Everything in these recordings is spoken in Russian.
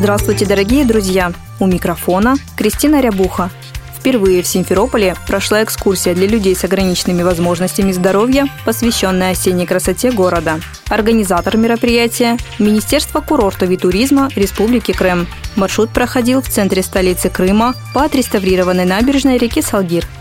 Здравствуйте, дорогие друзья! У микрофона Кристина Рябуха. Впервые в Симферополе прошла экскурсия для людей с ограниченными возможностями здоровья, посвященная осенней красоте города. Организатор мероприятия – Министерство курортов и туризма Республики Крым. Маршрут проходил в центре столицы Крыма по отреставрированной набережной реки Салгир –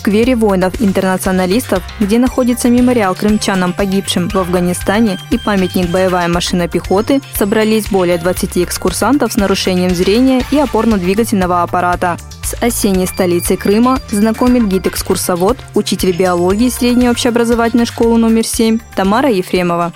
сквере воинов-интернационалистов, где находится мемориал крымчанам, погибшим в Афганистане и памятник «Боевая машина пехоты», собрались более 20 экскурсантов с нарушением зрения и опорно-двигательного аппарата. С осенней столицей Крыма знакомит гид-экскурсовод, учитель биологии средней общеобразовательной школы номер 7 Тамара Ефремова.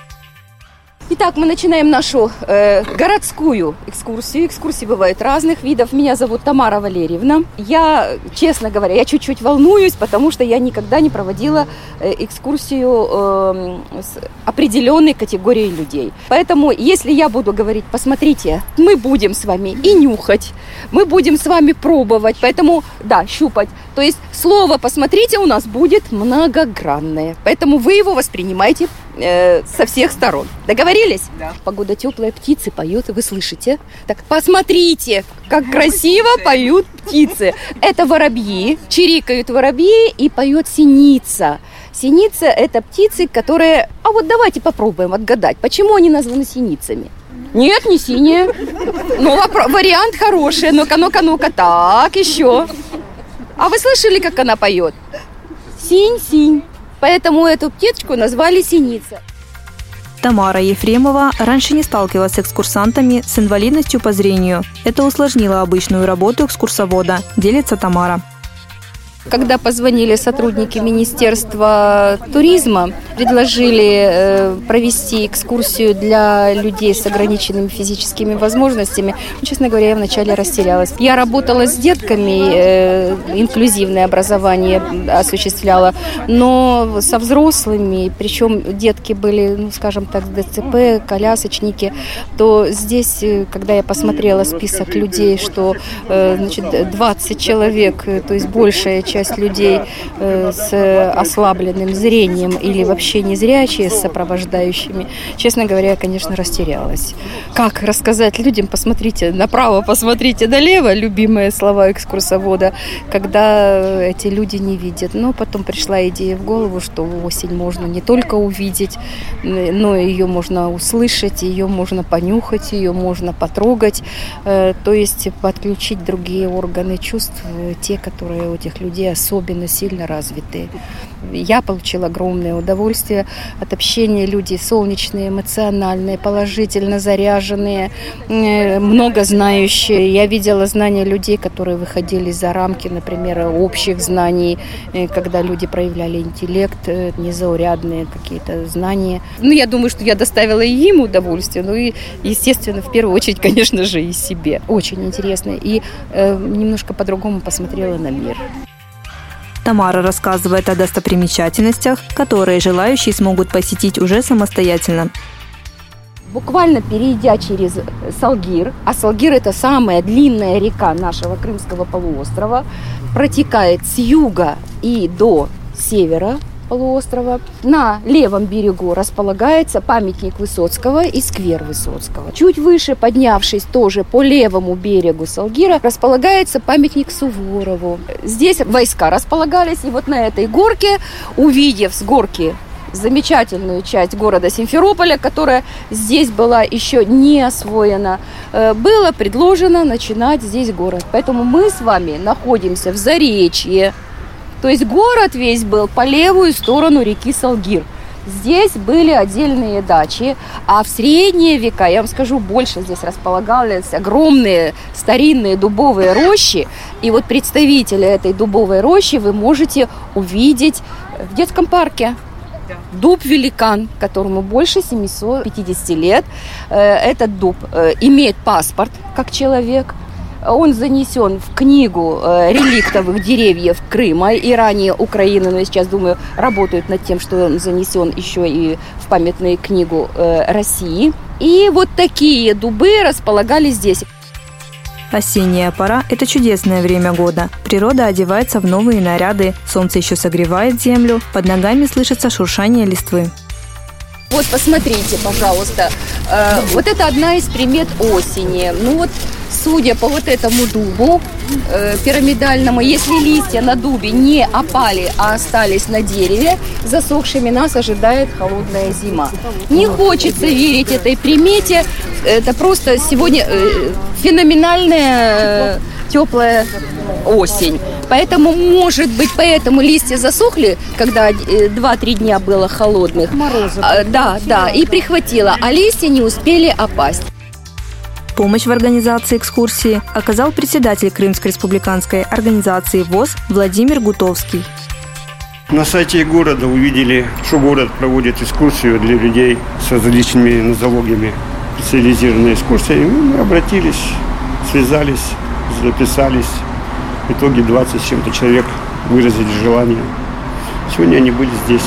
Итак, мы начинаем нашу э, городскую экскурсию. Экскурсии бывают разных видов. Меня зовут Тамара Валерьевна. Я, честно говоря, я чуть-чуть волнуюсь, потому что я никогда не проводила э, экскурсию э, с определенной категорией людей. Поэтому, если я буду говорить, посмотрите, мы будем с вами и нюхать, мы будем с вами пробовать, поэтому, да, щупать. То есть слово «посмотрите» у нас будет многогранное. Поэтому вы его воспринимаете э, со всех сторон. Договорились? Да. Погода теплая, птицы поют, вы слышите? Так, посмотрите, как красиво поют птицы. Это воробьи, чирикают воробьи и поет синица. Синица – это птицы, которые... А вот давайте попробуем отгадать, почему они названы синицами. Нет, не синие. Ну, вариант хороший. Ну-ка, ну-ка, ну-ка. Так, еще. А вы слышали, как она поет? Синь-синь. Поэтому эту птичку назвали синица. Тамара Ефремова раньше не сталкивалась с экскурсантами с инвалидностью по зрению. Это усложнило обычную работу экскурсовода, делится Тамара. Когда позвонили сотрудники Министерства туризма, предложили э, провести экскурсию для людей с ограниченными физическими возможностями, ну, честно говоря, я вначале растерялась. Я работала с детками, э, инклюзивное образование осуществляла, но со взрослыми, причем детки были, ну, скажем так, ДЦП, колясочники, то здесь, э, когда я посмотрела список людей, что значит, 20 человек, то есть большая часть часть людей э, с ослабленным зрением или вообще незрячие с сопровождающими, честно говоря, я, конечно, растерялась. Как рассказать людям, посмотрите направо, посмотрите налево, любимые слова экскурсовода, когда эти люди не видят. Но потом пришла идея в голову, что осень можно не только увидеть, но ее можно услышать, ее можно понюхать, ее можно потрогать, э, то есть подключить другие органы чувств, э, те, которые у этих людей людей особенно сильно развиты. Я получила огромное удовольствие от общения. Люди солнечные, эмоциональные, положительно заряженные, э, много знающие. Я видела знания людей, которые выходили за рамки, например, общих знаний, э, когда люди проявляли интеллект, э, незаурядные какие-то знания. Ну, я думаю, что я доставила и им удовольствие, ну и, естественно, в первую очередь, конечно же, и себе. Очень интересно. И э, немножко по-другому посмотрела на мир. Тамара рассказывает о достопримечательностях, которые желающие смогут посетить уже самостоятельно. Буквально перейдя через Салгир, а Салгир это самая длинная река нашего Крымского полуострова, протекает с юга и до севера полуострова. На левом берегу располагается памятник Высоцкого и сквер Высоцкого. Чуть выше, поднявшись тоже по левому берегу Салгира, располагается памятник Суворову. Здесь войска располагались, и вот на этой горке, увидев с горки замечательную часть города Симферополя, которая здесь была еще не освоена, э, было предложено начинать здесь город. Поэтому мы с вами находимся в Заречье, то есть город весь был по левую сторону реки Салгир. Здесь были отдельные дачи, а в средние века, я вам скажу, больше здесь располагались огромные старинные дубовые рощи. И вот представителя этой дубовой рощи вы можете увидеть в детском парке. Дуб великан, которому больше 750 лет. Э, этот дуб э, имеет паспорт как человек. Он занесен в книгу э, реликтовых деревьев Крыма и ранее Украины, но сейчас, думаю, работают над тем, что он занесен еще и в памятную книгу России. И вот такие дубы располагались здесь. Осенняя пора – это чудесное время года. Природа одевается в новые наряды, солнце еще согревает землю, под ногами слышится шуршание листвы. Вот посмотрите, пожалуйста, э, вот это одна из примет осени. Ну вот судя по вот этому дубу э, пирамидальному, если листья на дубе не опали, а остались на дереве, засохшими нас ожидает холодная зима. Не хочется верить этой примете. Это просто сегодня э, феноменальная э, теплая осень. Поэтому, может быть, поэтому листья засохли, когда 2-3 э, дня было холодных. Морозы. А, да, да, и прихватило, а листья не успели опасть. Помощь в организации экскурсии оказал председатель Крымской республиканской организации ВОЗ Владимир Гутовский. На сайте города увидели, что город проводит экскурсию для людей с различными нозологиями, специализированные экскурсии. Мы обратились, связались, записались. В итоге 20 с чем-то человек выразили желание. Сегодня они были здесь.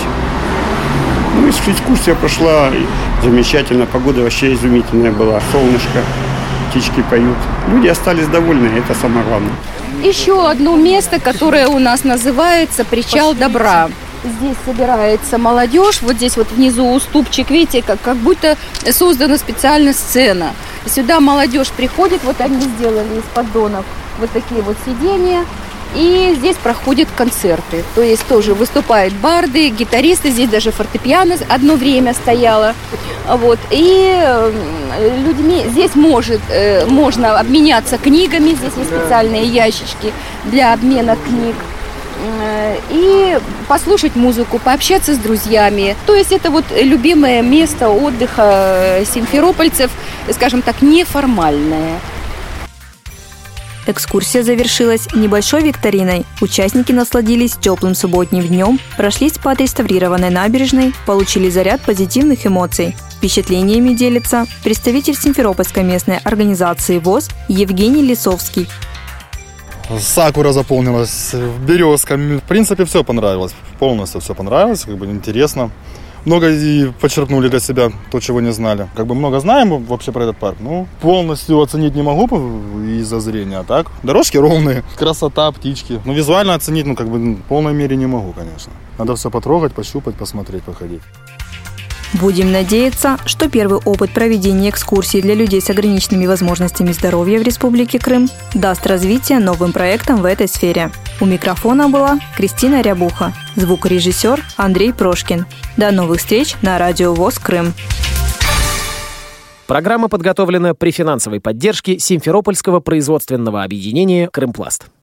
Ну, экскурсия прошла замечательно. Погода вообще изумительная была. Солнышко птички поют. Люди остались довольны, это самое главное. Еще одно место, которое у нас называется «Причал добра». Здесь собирается молодежь, вот здесь вот внизу уступчик, видите, как, как будто создана специальная сцена. Сюда молодежь приходит, вот они сделали из поддонов вот такие вот сиденья, и здесь проходят концерты. То есть тоже выступают барды, гитаристы, здесь даже фортепиано одно время стояло. Вот. И людьми здесь может, э, можно обменяться книгами, здесь есть специальные ящички для обмена книг э, и послушать музыку, пообщаться с друзьями. То есть это вот любимое место отдыха симферопольцев, скажем так, неформальное. Экскурсия завершилась небольшой викториной. Участники насладились теплым субботним днем, прошлись по отреставрированной набережной, получили заряд позитивных эмоций. Впечатлениями делится представитель Симферопольской местной организации ВОЗ Евгений Лисовский. Сакура заполнилась, березка. В принципе, все понравилось. Полностью все понравилось, как бы интересно много и почерпнули для себя то, чего не знали. Как бы много знаем вообще про этот парк, но полностью оценить не могу из-за зрения. А так, дорожки ровные, красота, птички. Но визуально оценить, ну, как бы в полной мере не могу, конечно. Надо все потрогать, пощупать, посмотреть, походить. Будем надеяться, что первый опыт проведения экскурсий для людей с ограниченными возможностями здоровья в Республике Крым даст развитие новым проектам в этой сфере. У микрофона была Кристина Рябуха, звукорежиссер Андрей Прошкин. До новых встреч на Радио ВОЗ Крым. Программа подготовлена при финансовой поддержке Симферопольского производственного объединения «Крымпласт».